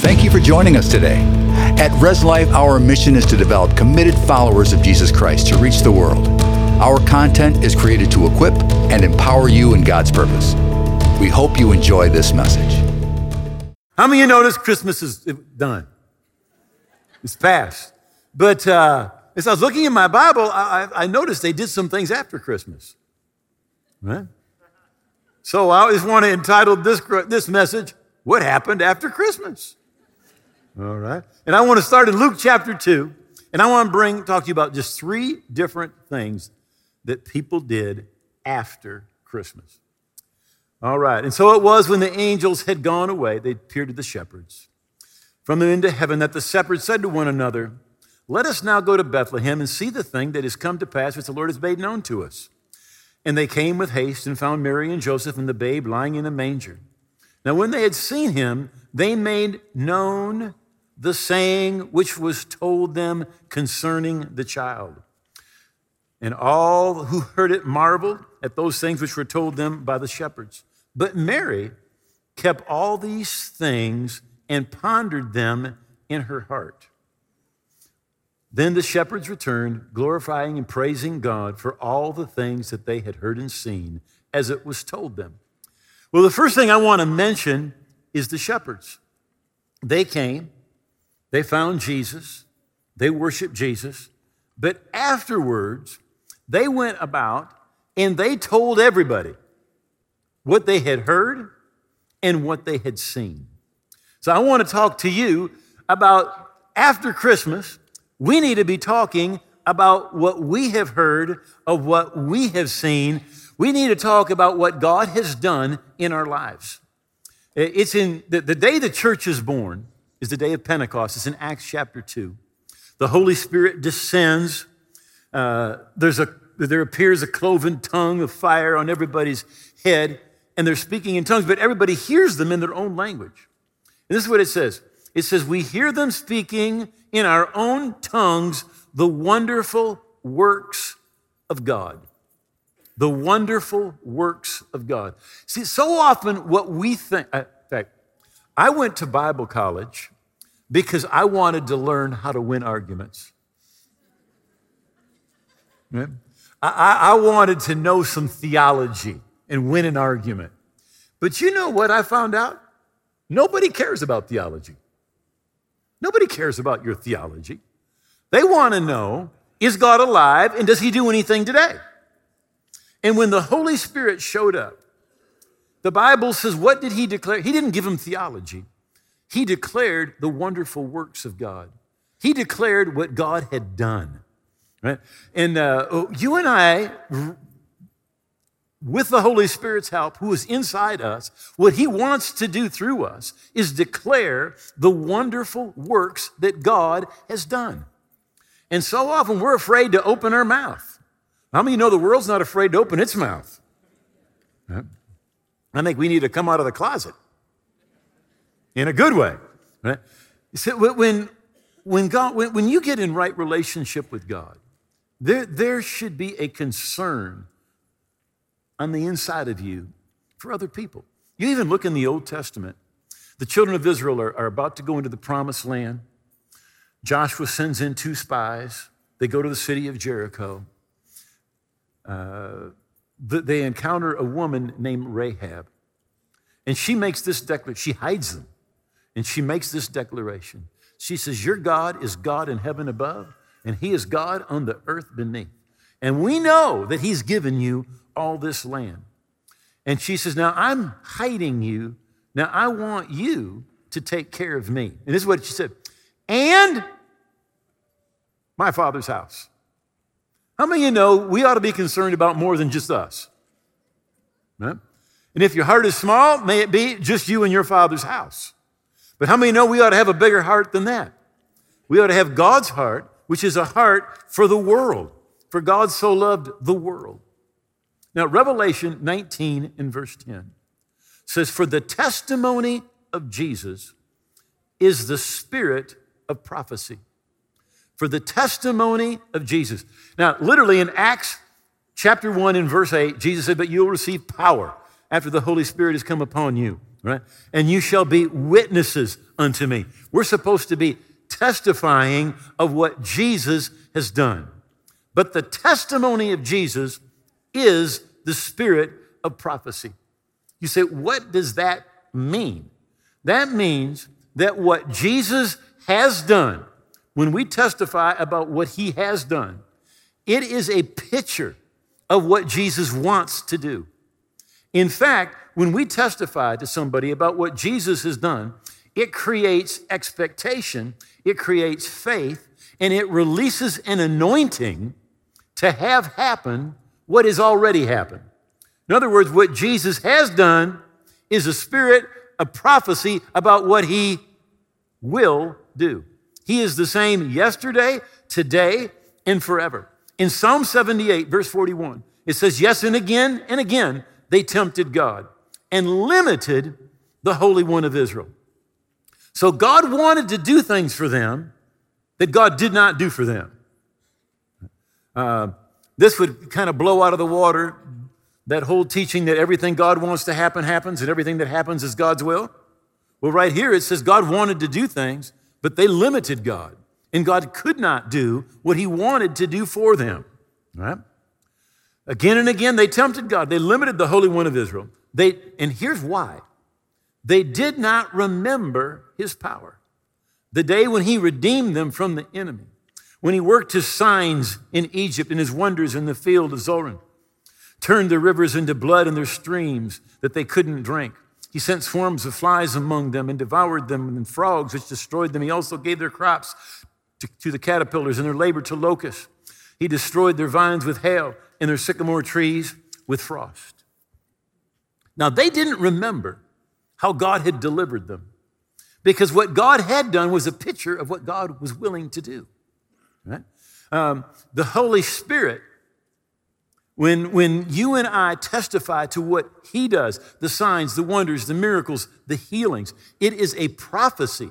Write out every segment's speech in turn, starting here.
Thank you for joining us today. At Res Life, our mission is to develop committed followers of Jesus Christ to reach the world. Our content is created to equip and empower you in God's purpose. We hope you enjoy this message. How many of you notice Christmas is done? It's past. But uh, as I was looking in my Bible, I, I noticed they did some things after Christmas. Right? So I always want to entitle this, this message, What Happened After Christmas? All right. And I want to start in Luke chapter 2, and I want to bring, talk to you about just three different things that people did after Christmas. All right. And so it was when the angels had gone away, they appeared to the shepherds from them into heaven, that the shepherds said to one another, Let us now go to Bethlehem and see the thing that has come to pass, which the Lord has made known to us. And they came with haste and found Mary and Joseph and the babe lying in a manger. Now, when they had seen him, they made known the saying which was told them concerning the child. And all who heard it marveled at those things which were told them by the shepherds. But Mary kept all these things and pondered them in her heart. Then the shepherds returned, glorifying and praising God for all the things that they had heard and seen as it was told them. Well, the first thing I want to mention is the shepherds. They came, they found Jesus, they worshiped Jesus, but afterwards, they went about and they told everybody what they had heard and what they had seen. So I want to talk to you about after Christmas, we need to be talking about what we have heard, of what we have seen. We need to talk about what God has done in our lives. It's in the, the day the church is born is the day of Pentecost. It's in Acts chapter 2. The Holy Spirit descends. Uh, there's a, there appears a cloven tongue of fire on everybody's head, and they're speaking in tongues, but everybody hears them in their own language. And this is what it says it says, We hear them speaking in our own tongues the wonderful works of God. The wonderful works of God. See, so often what we think, uh, I went to Bible college because I wanted to learn how to win arguments. I, I wanted to know some theology and win an argument. But you know what I found out? Nobody cares about theology. Nobody cares about your theology. They want to know is God alive and does he do anything today? And when the Holy Spirit showed up, the Bible says, what did he declare? He didn't give them theology, he declared the wonderful works of God. He declared what God had done. Right? And uh, you and I, with the Holy Spirit's help, who is inside us, what He wants to do through us is declare the wonderful works that God has done. And so often we're afraid to open our mouth. How many know the world's not afraid to open its mouth? Right? I think we need to come out of the closet in a good way. Right? See, when, when, God, when, when you get in right relationship with God, there, there should be a concern on the inside of you for other people. You even look in the Old Testament. The children of Israel are, are about to go into the promised land. Joshua sends in two spies. They go to the city of Jericho. Uh, they encounter a woman named Rahab. And she makes this declaration. She hides them. And she makes this declaration. She says, Your God is God in heaven above, and He is God on the earth beneath. And we know that He's given you all this land. And she says, Now I'm hiding you. Now I want you to take care of me. And this is what she said. And my father's house. How many of you know we ought to be concerned about more than just us? Right? And if your heart is small, may it be just you and your father's house. But how many know we ought to have a bigger heart than that? We ought to have God's heart, which is a heart for the world. For God so loved the world. Now, Revelation 19 in verse 10 says, For the testimony of Jesus is the spirit of prophecy for the testimony of Jesus. Now, literally in Acts chapter 1 in verse 8, Jesus said, But you'll receive power after the Holy Spirit has come upon you. right? And you shall be witnesses unto me. We're supposed to be testifying of what Jesus has done. But the testimony of Jesus is the spirit of prophecy. You say, what does that mean? That means that what Jesus has done, when we testify about what he has done, it is a picture of what Jesus wants to do. In fact, when we testify to somebody about what Jesus has done, it creates expectation, it creates faith, and it releases an anointing to have happen what has already happened. In other words, what Jesus has done is a spirit of prophecy about what he will do. He is the same yesterday, today, and forever. In Psalm 78, verse 41, it says, Yes, and again and again they tempted God and limited the Holy One of Israel. So God wanted to do things for them that God did not do for them. Uh, this would kind of blow out of the water that whole teaching that everything God wants to happen happens and everything that happens is God's will. Well, right here it says God wanted to do things, but they limited God. And God could not do what he wanted to do for them. Right? Again and again, they tempted God. They limited the Holy One of Israel. They, and here's why they did not remember his power. The day when he redeemed them from the enemy, when he worked his signs in Egypt and his wonders in the field of Zoan, turned the rivers into blood and their streams that they couldn't drink. He sent swarms of flies among them and devoured them, and frogs which destroyed them. He also gave their crops to, to the caterpillars and their labor to locusts. He destroyed their vines with hail and their sycamore trees with frost. Now, they didn't remember how God had delivered them because what God had done was a picture of what God was willing to do. Right? Um, the Holy Spirit when, when you and I testify to what he does, the signs, the wonders, the miracles, the healings, it is a prophecy.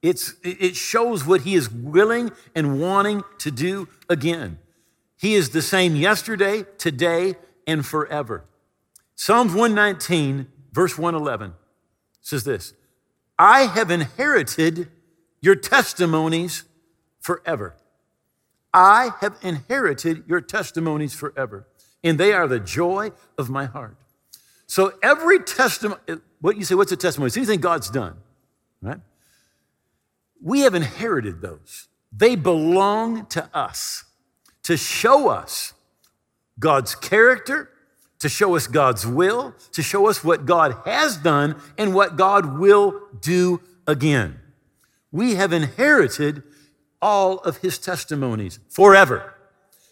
It's, it shows what he is willing and wanting to do again. He is the same yesterday, today, and forever. Psalms 119, verse 111 says this I have inherited your testimonies forever. I have inherited your testimonies forever, and they are the joy of my heart. So every testimony, what you say, what's a testimony? It's anything God's done, right? We have inherited those. They belong to us to show us God's character, to show us God's will, to show us what God has done and what God will do again. We have inherited all of his testimonies forever.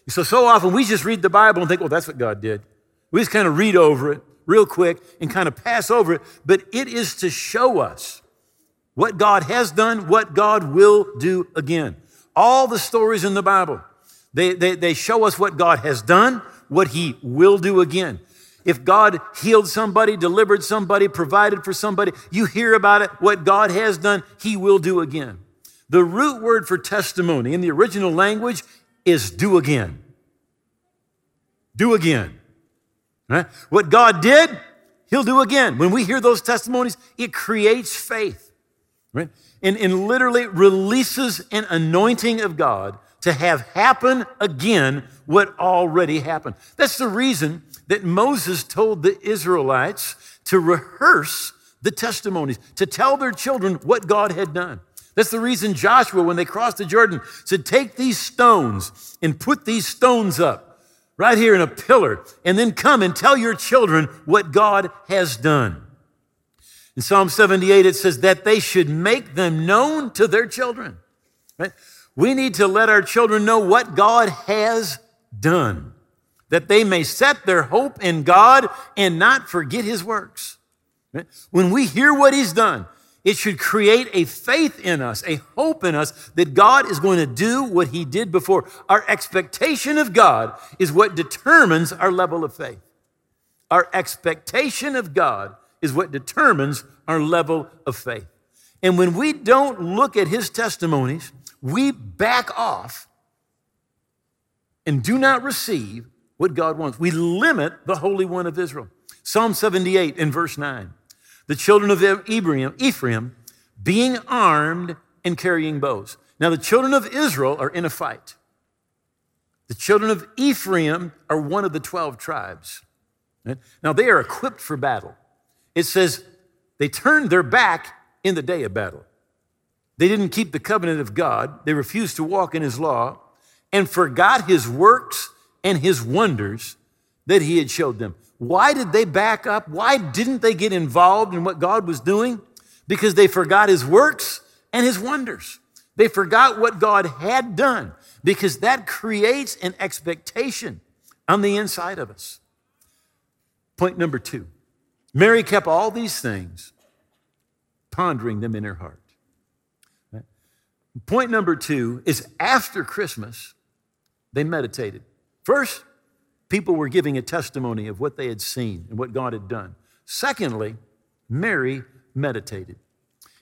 So, so often we just read the Bible and think, well, that's what God did. We just kind of read over it real quick and kind of pass over it, but it is to show us what God has done, what God will do again. All the stories in the Bible, they, they, they show us what God has done, what He will do again. If God healed somebody, delivered somebody, provided for somebody, you hear about it, what God has done, He will do again. The root word for testimony in the original language is do again. Do again. Right? What God did, He'll do again. When we hear those testimonies, it creates faith. Right? And, and literally releases an anointing of God to have happen again what already happened. That's the reason that Moses told the Israelites to rehearse the testimonies, to tell their children what God had done. That's the reason Joshua, when they crossed the Jordan, said, Take these stones and put these stones up right here in a pillar, and then come and tell your children what God has done. In Psalm 78, it says that they should make them known to their children. Right? We need to let our children know what God has done, that they may set their hope in God and not forget his works. When we hear what he's done, it should create a faith in us, a hope in us that God is going to do what He did before. Our expectation of God is what determines our level of faith. Our expectation of God is what determines our level of faith. And when we don't look at His testimonies, we back off and do not receive what God wants. We limit the Holy One of Israel. Psalm 78 in verse 9. The children of Ephraim, Ephraim being armed and carrying bows. Now, the children of Israel are in a fight. The children of Ephraim are one of the 12 tribes. Now, they are equipped for battle. It says they turned their back in the day of battle. They didn't keep the covenant of God, they refused to walk in his law, and forgot his works and his wonders that he had showed them. Why did they back up? Why didn't they get involved in what God was doing? Because they forgot his works and his wonders. They forgot what God had done because that creates an expectation on the inside of us. Point number two Mary kept all these things, pondering them in her heart. Point number two is after Christmas, they meditated. First, people were giving a testimony of what they had seen and what God had done. Secondly, Mary meditated.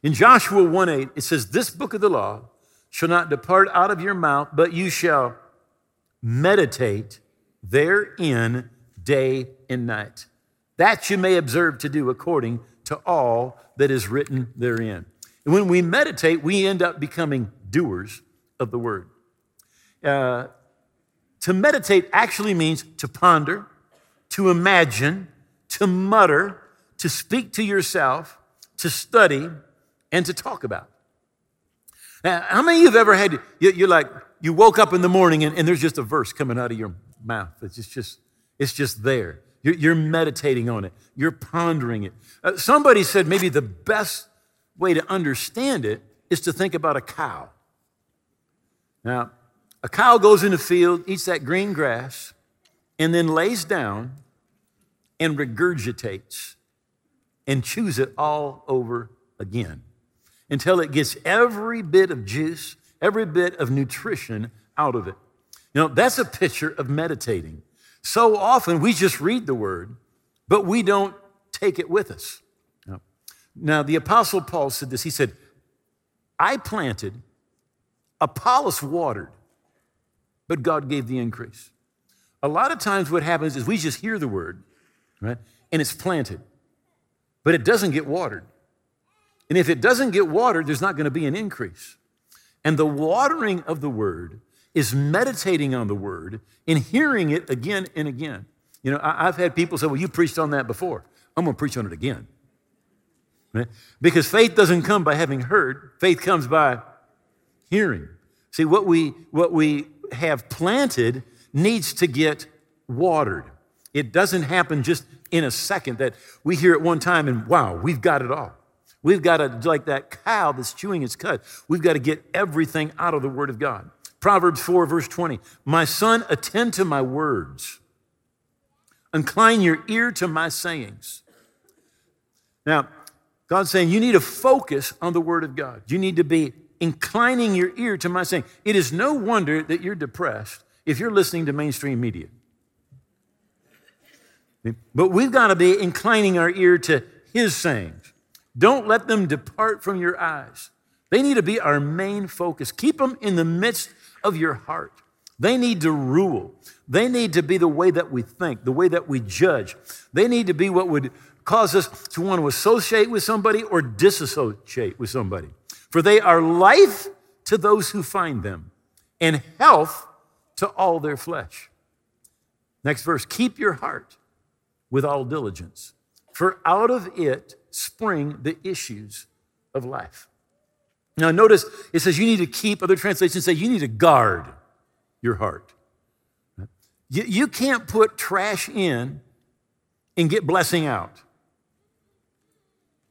In Joshua 1 8, it says, This book of the law shall not depart out of your mouth, but you shall meditate therein day and night, that you may observe to do according to all that is written therein. And when we meditate, we end up becoming doers of the word. Uh, to meditate actually means to ponder, to imagine, to mutter, to speak to yourself, to study, and to talk about. Now, how many of you have ever had, you, are like, you woke up in the morning and, and, there's just a verse coming out of your mouth. It's just, just it's just there. You're, you're, meditating on it. You're pondering it. Uh, somebody said maybe the best way to understand it is to think about a cow. Now, a cow goes in the field, eats that green grass, and then lays down and regurgitates and chews it all over again until it gets every bit of juice, every bit of nutrition out of it. You know, that's a picture of meditating. So often we just read the word, but we don't take it with us. Now, the Apostle Paul said this. He said, I planted, Apollos watered, but God gave the increase. A lot of times, what happens is we just hear the word, right? And it's planted, but it doesn't get watered. And if it doesn't get watered, there's not going to be an increase. And the watering of the word is meditating on the word and hearing it again and again. You know, I've had people say, Well, you preached on that before. I'm going to preach on it again. Right? Because faith doesn't come by having heard, faith comes by hearing. See, what we, what we have planted needs to get watered. It doesn't happen just in a second that we hear it one time and wow, we've got it all. We've got to, like that cow that's chewing its cud, we've got to get everything out of the Word of God. Proverbs 4, verse 20 My son, attend to my words, incline your ear to my sayings. Now, God's saying you need to focus on the Word of God. You need to be inclining your ear to my saying. It is no wonder that you're depressed if you're listening to mainstream media. But we've got to be inclining our ear to his sayings. Don't let them depart from your eyes. They need to be our main focus. Keep them in the midst of your heart. They need to rule. They need to be the way that we think, the way that we judge. They need to be what would cause us to want to associate with somebody or disassociate with somebody for they are life to those who find them, and health to all their flesh. Next verse keep your heart with all diligence, for out of it spring the issues of life. Now, notice it says you need to keep, other translations say you need to guard your heart. You, you can't put trash in and get blessing out.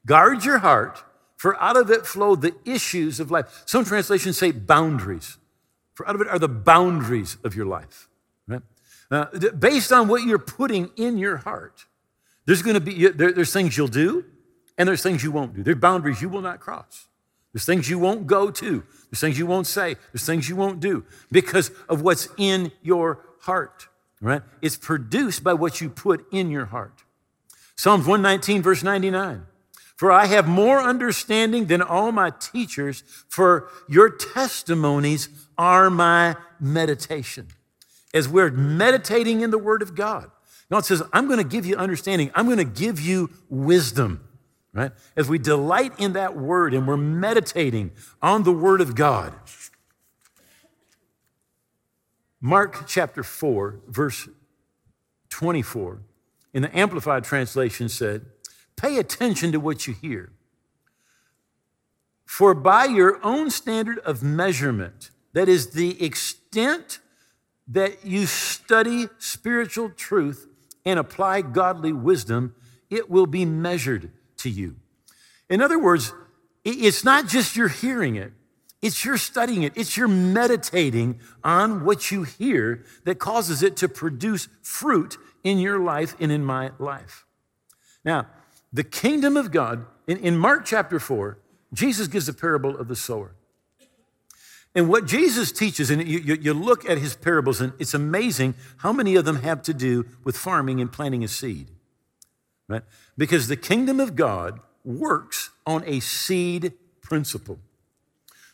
Guard your heart for out of it flow the issues of life. Some translations say boundaries. For out of it are the boundaries of your life. Right? Now, based on what you're putting in your heart, there's going to be there, there's things you'll do, and there's things you won't do. There's boundaries you will not cross. There's things you won't go to. There's things you won't say. There's things you won't do because of what's in your heart. Right? It's produced by what you put in your heart. Psalms 119, verse 99. For I have more understanding than all my teachers, for your testimonies are my meditation. As we're meditating in the Word of God, God says, I'm going to give you understanding, I'm going to give you wisdom. right? As we delight in that word and we're meditating on the word of God. Mark chapter 4, verse 24, in the Amplified Translation said, Pay attention to what you hear. For by your own standard of measurement, that is the extent that you study spiritual truth and apply godly wisdom, it will be measured to you. In other words, it's not just your hearing it, it's your studying it, it's your meditating on what you hear that causes it to produce fruit in your life and in my life. Now, the kingdom of God, in, in Mark chapter 4, Jesus gives the parable of the sower. And what Jesus teaches, and you, you, you, look at his parables, and it's amazing how many of them have to do with farming and planting a seed, right? Because the kingdom of God works on a seed principle.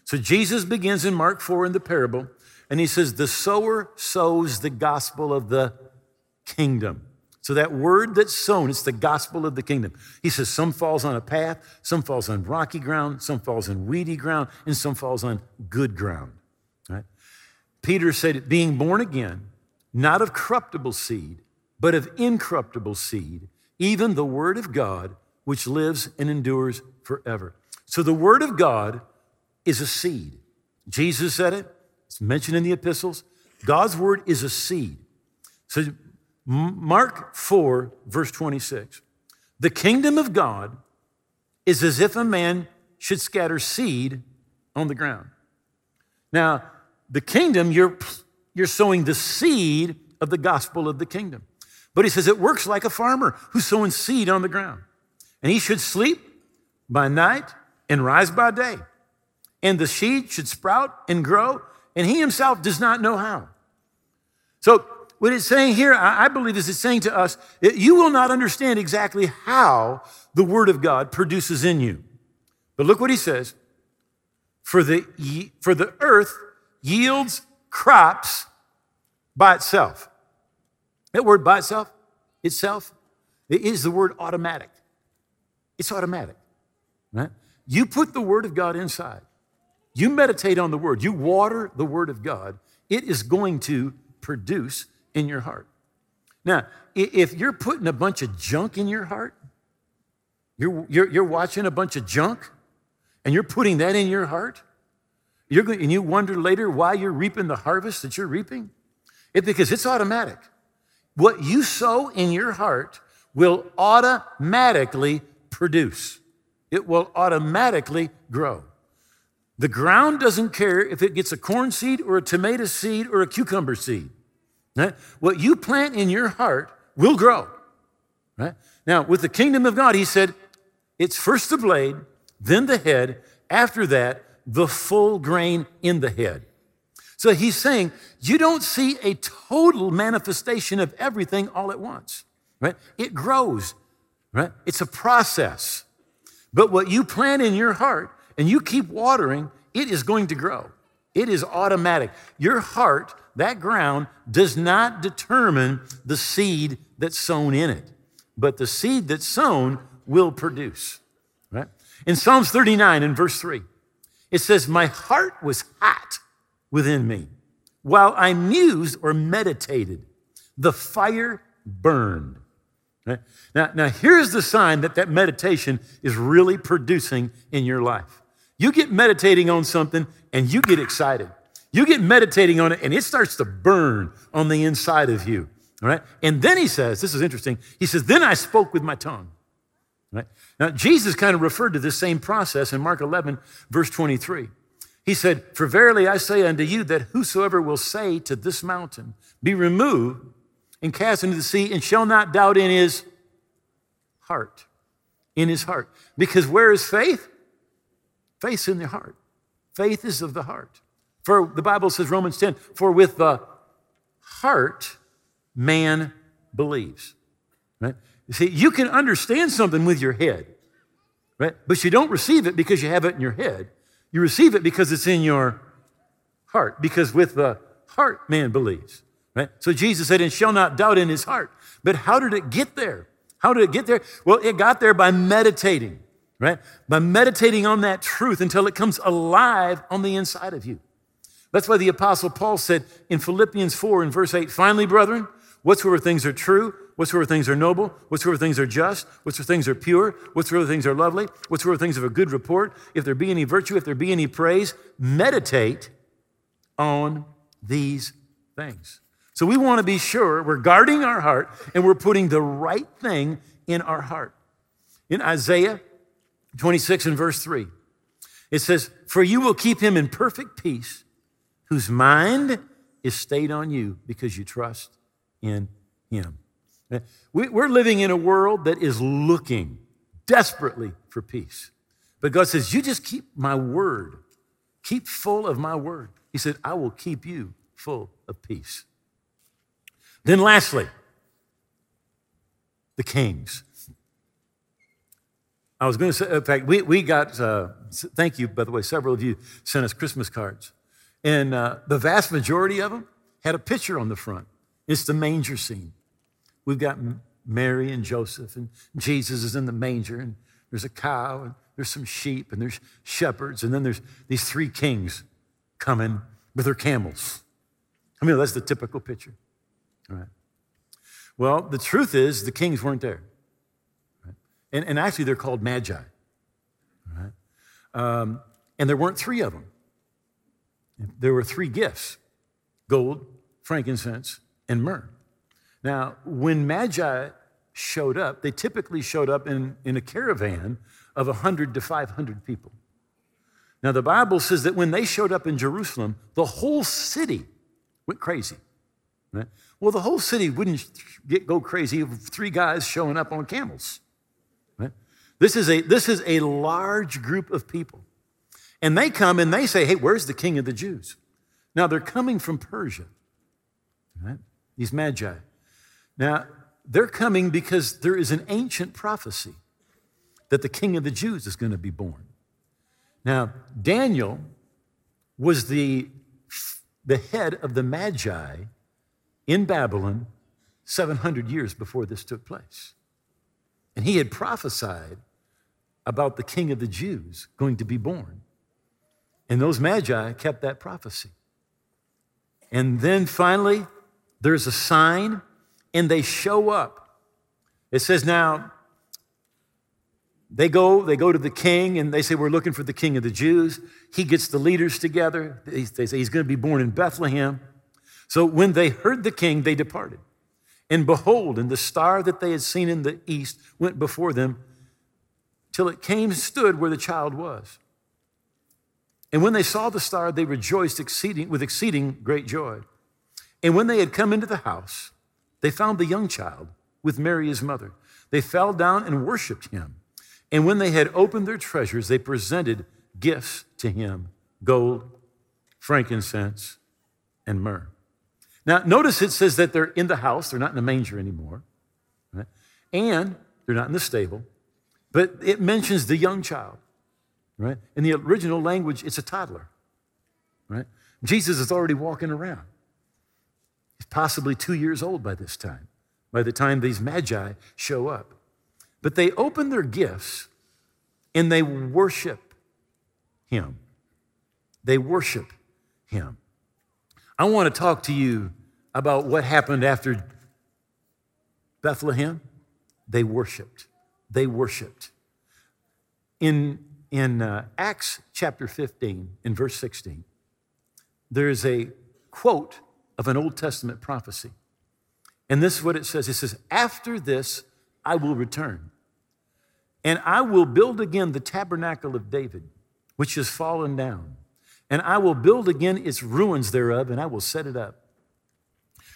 So Jesus begins in Mark 4 in the parable, and he says, The sower sows the gospel of the kingdom. So that word that's sown, it's the gospel of the kingdom. He says some falls on a path, some falls on rocky ground, some falls on weedy ground, and some falls on good ground. Right? Peter said, being born again, not of corruptible seed, but of incorruptible seed, even the word of God, which lives and endures forever. So the word of God is a seed. Jesus said it, it's mentioned in the epistles. God's word is a seed. So, Mark 4, verse 26. The kingdom of God is as if a man should scatter seed on the ground. Now, the kingdom, you're, you're sowing the seed of the gospel of the kingdom. But he says it works like a farmer who's sowing seed on the ground. And he should sleep by night and rise by day and the seed should sprout and grow, and he himself does not know how. So, what it's saying here, I believe, is it's saying to us, you will not understand exactly how the Word of God produces in you. But look what he says for the, for the earth yields crops by itself. That word by itself, itself, it is the word automatic. It's automatic, right? You put the Word of God inside, you meditate on the word, you water the word of God, it is going to produce in your heart. Now, if you're putting a bunch of junk in your heart, you're, you're, you're watching a bunch of junk, and you're putting that in your heart, you're going, and you wonder later why you're reaping the harvest that you're reaping, it's because it's automatic. What you sow in your heart will automatically produce. It will automatically grow. The ground doesn't care if it gets a corn seed or a tomato seed or a cucumber seed. Right? What you plant in your heart will grow. Right? Now, with the kingdom of God, he said, it's first the blade, then the head, after that, the full grain in the head. So he's saying, you don't see a total manifestation of everything all at once. Right? It grows. Right? It's a process. But what you plant in your heart and you keep watering, it is going to grow. It is automatic. Your heart, that ground, does not determine the seed that's sown in it, but the seed that's sown will produce. Right? In Psalms 39 and verse 3, it says, My heart was hot within me. While I mused or meditated, the fire burned. Right? Now, now, here's the sign that that meditation is really producing in your life. You get meditating on something and you get excited. You get meditating on it and it starts to burn on the inside of you. All right. And then he says, this is interesting. He says, Then I spoke with my tongue. Now, Jesus kind of referred to this same process in Mark 11, verse 23. He said, For verily I say unto you that whosoever will say to this mountain, Be removed and cast into the sea, and shall not doubt in his heart. In his heart. Because where is faith? Faith's in the heart. Faith is of the heart. For the Bible says, Romans 10, for with the heart man believes. Right? You see, you can understand something with your head, right? But you don't receive it because you have it in your head. You receive it because it's in your heart. Because with the heart man believes. Right? So Jesus said, and shall not doubt in his heart. But how did it get there? How did it get there? Well, it got there by meditating. right? By meditating on that truth until it comes alive on the inside of you. That's why the Apostle Paul said in Philippians 4 in verse 8, finally, brethren, whatsoever things are true, whatsoever things are noble, whatsoever things are just, whatsoever things are pure, whatsoever things are lovely, whatsoever things of a good report, if there be any virtue, if there be any praise, meditate on these things. So we want to be sure we're guarding our heart and we're putting the right thing in our heart. In Isaiah 26 and verse 3, it says, For you will keep him in perfect peace, whose mind is stayed on you because you trust in him. We're living in a world that is looking desperately for peace. But God says, You just keep my word, keep full of my word. He said, I will keep you full of peace. Then, lastly, the kings. I was going to say, in fact, we, we got, uh, thank you, by the way, several of you sent us Christmas cards. And uh, the vast majority of them had a picture on the front. It's the manger scene. We've got Mary and Joseph, and Jesus is in the manger, and there's a cow, and there's some sheep, and there's shepherds, and then there's these three kings coming with their camels. I mean, that's the typical picture. All right. Well, the truth is, the kings weren't there. Right? And, and actually, they're called magi. Right? Um, and there weren't three of them. There were three gifts gold, frankincense, and myrrh. Now, when magi showed up, they typically showed up in, in a caravan of 100 to 500 people. Now, the Bible says that when they showed up in Jerusalem, the whole city went crazy. Right? Well, the whole city wouldn't get, go crazy with three guys showing up on camels. Right? This, is a, this is a large group of people. And they come and they say, Hey, where's the king of the Jews? Now, they're coming from Persia, right? these magi. Now, they're coming because there is an ancient prophecy that the king of the Jews is going to be born. Now, Daniel was the, the head of the Magi in Babylon 700 years before this took place. And he had prophesied about the king of the Jews going to be born. And those Magi kept that prophecy. And then finally, there's a sign, and they show up. It says, Now, they go, they go to the king and they say, We're looking for the king of the Jews. He gets the leaders together. They say he's going to be born in Bethlehem. So when they heard the king, they departed. And behold, and the star that they had seen in the east went before them till it came and stood where the child was. And when they saw the star, they rejoiced exceeding, with exceeding great joy. And when they had come into the house, they found the young child with Mary his mother. They fell down and worshiped him. And when they had opened their treasures, they presented gifts to him gold, frankincense, and myrrh. Now, notice it says that they're in the house, they're not in the manger anymore, right? and they're not in the stable, but it mentions the young child, right? In the original language, it's a toddler, right? Jesus is already walking around. He's possibly two years old by this time, by the time these magi show up. But they open their gifts and they worship him. They worship him. I want to talk to you about what happened after Bethlehem. They worshiped. They worshiped. In, in uh, Acts chapter 15, in verse 16, there's a quote of an Old Testament prophecy. And this is what it says it says, After this, I will return and I will build again the tabernacle of David, which has fallen down. And I will build again its ruins thereof, and I will set it up.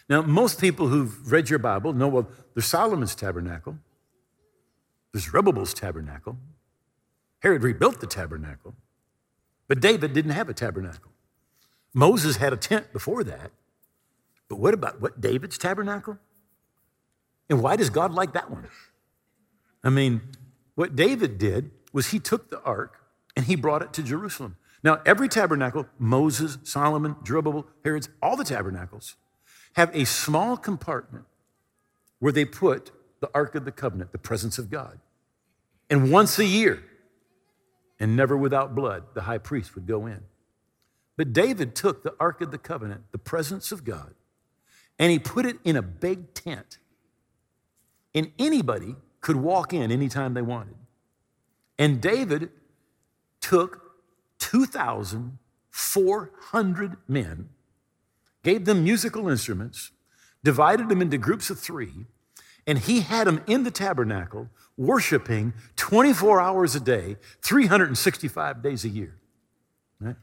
Now, most people who've read your Bible know well, there's Solomon's tabernacle, there's Zerubbabel's tabernacle. Herod rebuilt the tabernacle, but David didn't have a tabernacle. Moses had a tent before that. But what about what David's tabernacle? And why does God like that one? I mean, what David did was he took the ark and he brought it to Jerusalem. Now, every tabernacle, Moses, Solomon, Zerubbabel, Herod's, all the tabernacles, have a small compartment where they put the Ark of the Covenant, the presence of God. And once a year, and never without blood, the high priest would go in. But David took the Ark of the Covenant, the presence of God, and he put it in a big tent. And anybody could walk in anytime they wanted. And David took 2,400 men, gave them musical instruments, divided them into groups of three, and he had them in the tabernacle worshiping 24 hours a day, 365 days a year. Right?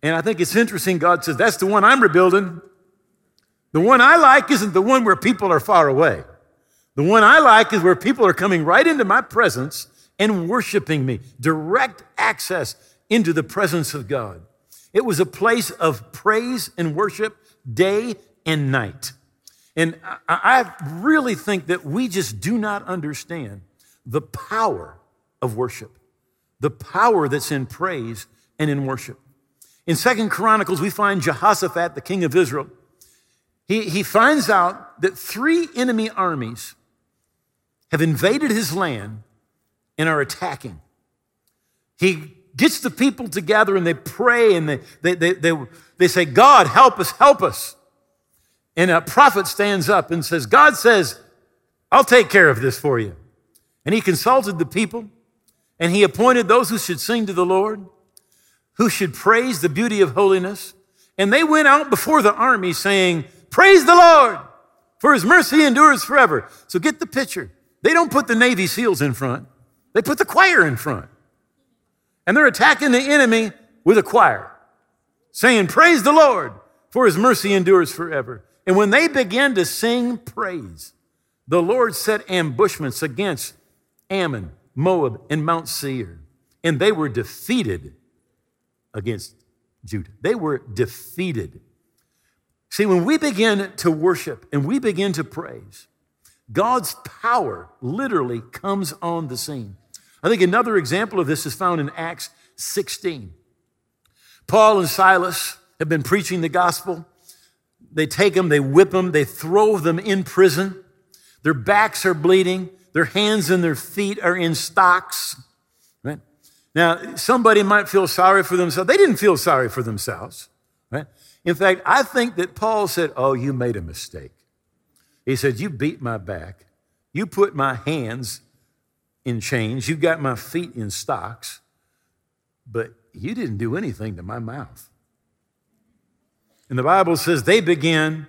And I think it's interesting, God says, that's the one I'm rebuilding. The one I like isn't the one where people are far away. The one I like is where people are coming right into my presence and worshiping me. Direct access into the presence of God. It was a place of praise and worship day and night. And I, really think that we just do not understand the power of worship, the power that's in praise and in worship. In Second Chronicles, we find Jehoshaphat, the king of Israel. He, he finds out that three enemy armies have invaded his land and are attacking. He gets the people together and they pray and they, they, they, they, they say, God, help us, help us. And a prophet stands up and says, God says, I'll take care of this for you. And he consulted the people and he appointed those who should sing to the Lord, who should praise the beauty of holiness. And they went out before the army saying, Praise the Lord, for his mercy endures forever. So get the picture. They don't put the Navy SEALs in front, they put the choir in front. And they're attacking the enemy with a choir, saying, Praise the Lord, for his mercy endures forever. And when they began to sing praise, the Lord set ambushments against Ammon, Moab, and Mount Seir, and they were defeated against Judah. They were defeated. See, when we begin to worship and we begin to praise, God's power literally comes on the scene. I think another example of this is found in Acts 16. Paul and Silas have been preaching the gospel. They take them, they whip them, they throw them in prison. Their backs are bleeding. Their hands and their feet are in stocks. Right? Now, somebody might feel sorry for themselves. They didn't feel sorry for themselves. Right? In fact, I think that Paul said, Oh, you made a mistake. He said, You beat my back. You put my hands in chains. You got my feet in stocks. But you didn't do anything to my mouth. And the Bible says they began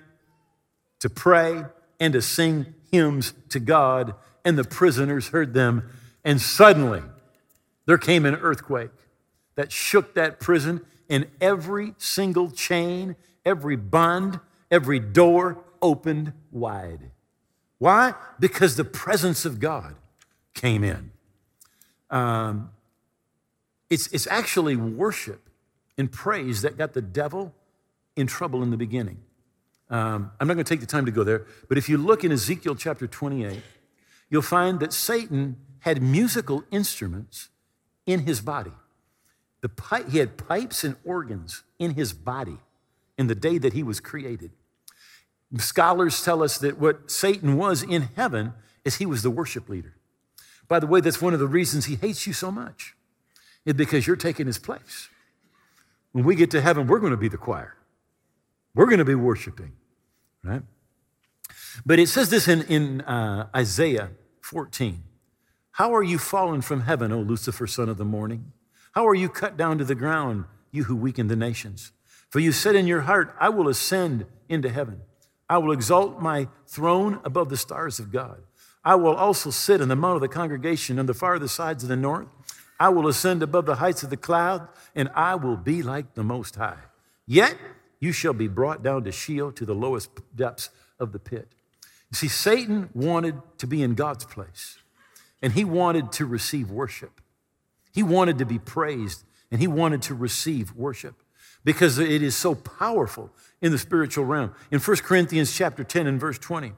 to pray and to sing hymns to God and the prisoners heard them. And suddenly, there came an earthquake that shook that prison, and every single chain, every bond, every door opened wide. Why? Because the presence of God came in. Um, it's, it's actually worship and praise that got the devil in trouble in the beginning. Um, I'm not going to take the time to go there, but if you look in Ezekiel chapter 28, you'll find that Satan had musical instruments in his body. The he had pipes and organs in his body in the day that he was created. Scholars tell us that what Satan was in heaven is he was the worship leader. By the way, that's one of the reasons he hates you so much, is because you're taking his place. When we get to heaven, we're going to be the choir. We're going to be worshiping, right? But it says this in, in uh, Isaiah 14 How are you fallen from heaven, O Lucifer, son of the morning? How are you cut down to the ground, you who weaken the nations? For you said in your heart, I will ascend into heaven. I will exalt my throne above the stars of God. I will also sit in the mount of the congregation on the farthest sides of the north. I will ascend above the heights of the cloud, and I will be like the Most High. Yet you shall be brought down to Sheol, to the lowest depths of the pit. You see, Satan wanted to be in God's place, and he wanted to receive worship. He wanted to be praised, and he wanted to receive worship because it is so powerful in the spiritual realm. In 1 Corinthians chapter 10 and verse 20,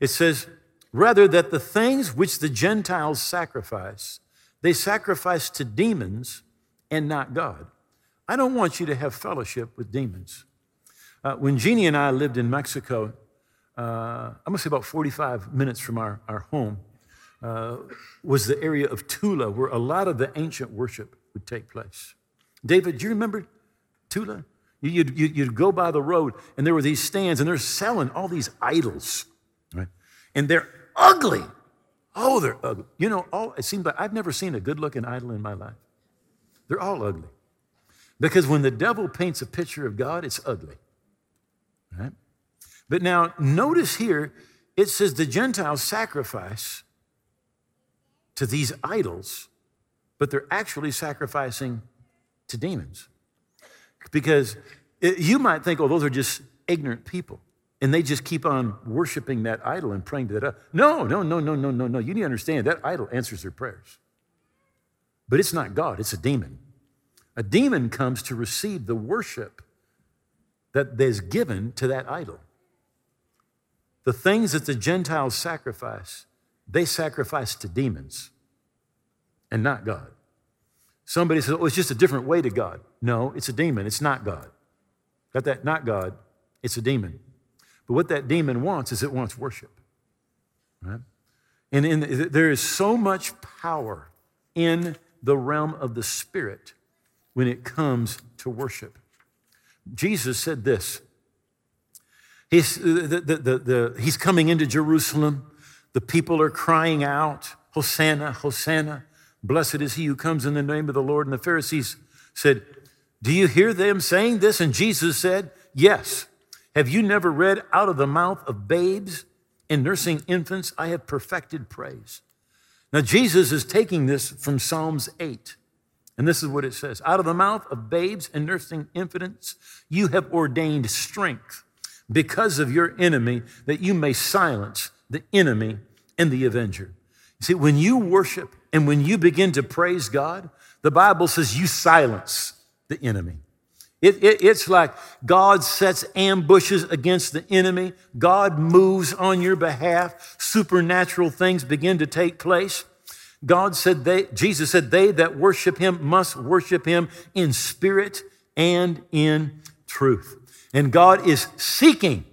it says, Rather that the things which the Gentiles sacrifice, they sacrifice to demons and not God. I don't want you to have fellowship with demons. Uh, when Jeannie and I lived in Mexico, uh, I'm gonna say about 45 minutes from our, our home, uh, was the area of Tula, where a lot of the ancient worship would take place. David, do you remember Tula? You'd, you'd, go by the road, and there were these stands, and they're selling all these idols, right? And they're ugly. Oh, they're ugly. You know, all, it seems like I've never seen a good looking idol in my life. They're all ugly. Because when the devil paints a picture of God, it's ugly. Right? But now, notice here, it says the Gentiles sacrifice to these idols, but they're actually sacrificing to demons. Because it, you might think, oh, those are just ignorant people. And they just keep on worshiping that idol and praying to that. No, no, no, no, no, no, no. You need to understand that idol answers their prayers. But it's not God, it's a demon. A demon comes to receive the worship that is given to that idol. The things that the Gentiles sacrifice, they sacrifice to demons and not God. Somebody says, oh, it's just a different way to God. No, it's a demon. It's not God. Got that? Not God. It's a demon. But what that demon wants is it wants worship. Right? And in, there is so much power in the realm of the Spirit when it comes to worship. Jesus said this He's, uh, the, the, the, he's coming into Jerusalem. The people are crying out, Hosanna, Hosanna. Blessed is he who comes in the name of the Lord. And the Pharisees said, Do you hear them saying this? And Jesus said, Yes. Have you never read out of the mouth of babes and nursing infants, I have perfected praise? Now, Jesus is taking this from Psalms 8. And this is what it says Out of the mouth of babes and nursing infants, you have ordained strength because of your enemy, that you may silence the enemy and the avenger. You see, when you worship and when you begin to praise God, the Bible says you silence the enemy. It, it, it's like God sets ambushes against the enemy. God moves on your behalf. Supernatural things begin to take place. God said they, Jesus said, they that worship him must worship him in spirit and in truth. And God is seeking,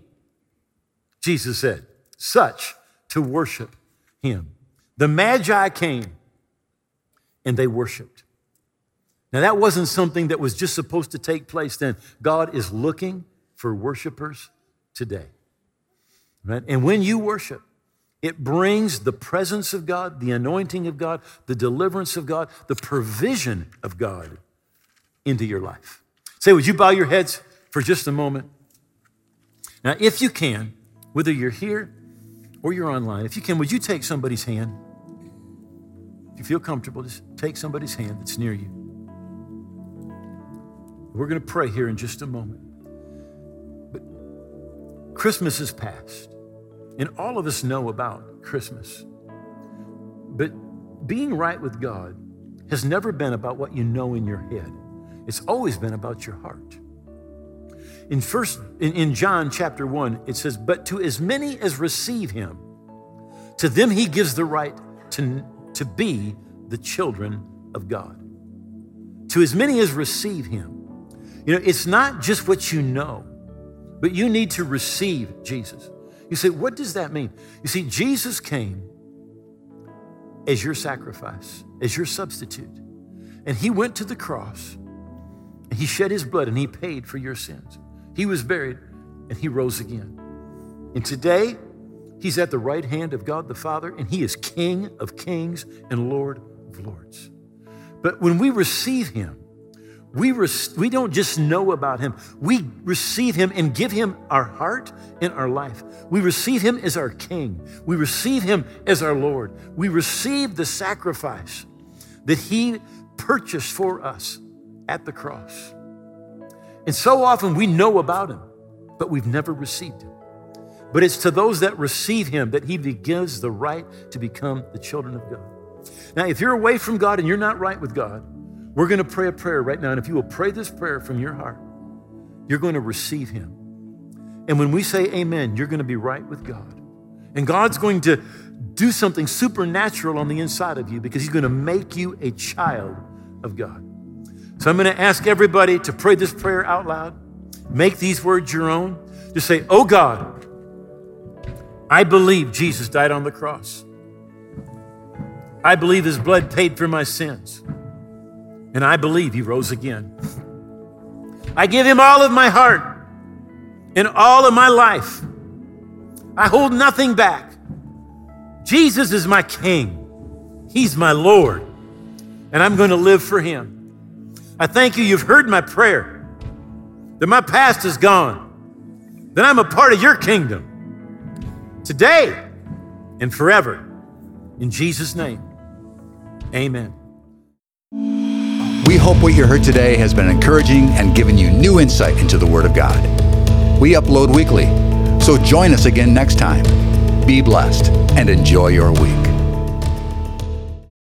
Jesus said, such to worship him. The Magi came and they worshiped. Now, that wasn't something that was just supposed to take place then. God is looking for worshipers today. Right? And when you worship, it brings the presence of God, the anointing of God, the deliverance of God, the provision of God into your life. Say, would you bow your heads for just a moment? Now, if you can, whether you're here or you're online, if you can, would you take somebody's hand? If you feel comfortable, just take somebody's hand that's near you. We're going to pray here in just a moment. But Christmas is past. And all of us know about Christmas. But being right with God has never been about what you know in your head. It's always been about your heart. In first in, in John chapter 1, it says, But to as many as receive him, to them he gives the right to, to be the children of God. To as many as receive him. You know, it's not just what you know, but you need to receive Jesus. You say, what does that mean? You see, Jesus came as your sacrifice, as your substitute. And he went to the cross, and he shed his blood, and he paid for your sins. He was buried, and he rose again. And today, he's at the right hand of God the Father, and he is King of kings and Lord of lords. But when we receive him, we, we don't just know about him, we receive him and give him our heart and our life. We receive him as our king, we receive him as our Lord. We receive the sacrifice that he purchased for us at the cross. And so often we know about him, but we've never received him. But it's to those that receive him that he gives the right to become the children of God. Now, if you're away from God and you're not right with God, we're going to pray a prayer right now. And if you will pray this prayer from your heart, you're going to receive Him. And when we say amen, you're going to be right with God. And God's going to do something supernatural on the inside of you because He's going to make you a child of God. So I'm going to ask everybody to pray this prayer out loud. Make these words your own. Just say, Oh God, I believe Jesus died on the cross. I believe His blood paid for my sins. And I believe he rose again. I give him all of my heart and all of my life. I hold nothing back. Jesus is my King, He's my Lord, and I'm going to live for Him. I thank you, you've heard my prayer, that my past is gone, that I'm a part of your kingdom today and forever. In Jesus' name, amen. We hope what you heard today has been encouraging and given you new insight into the Word of God. We upload weekly, so join us again next time. Be blessed and enjoy your week.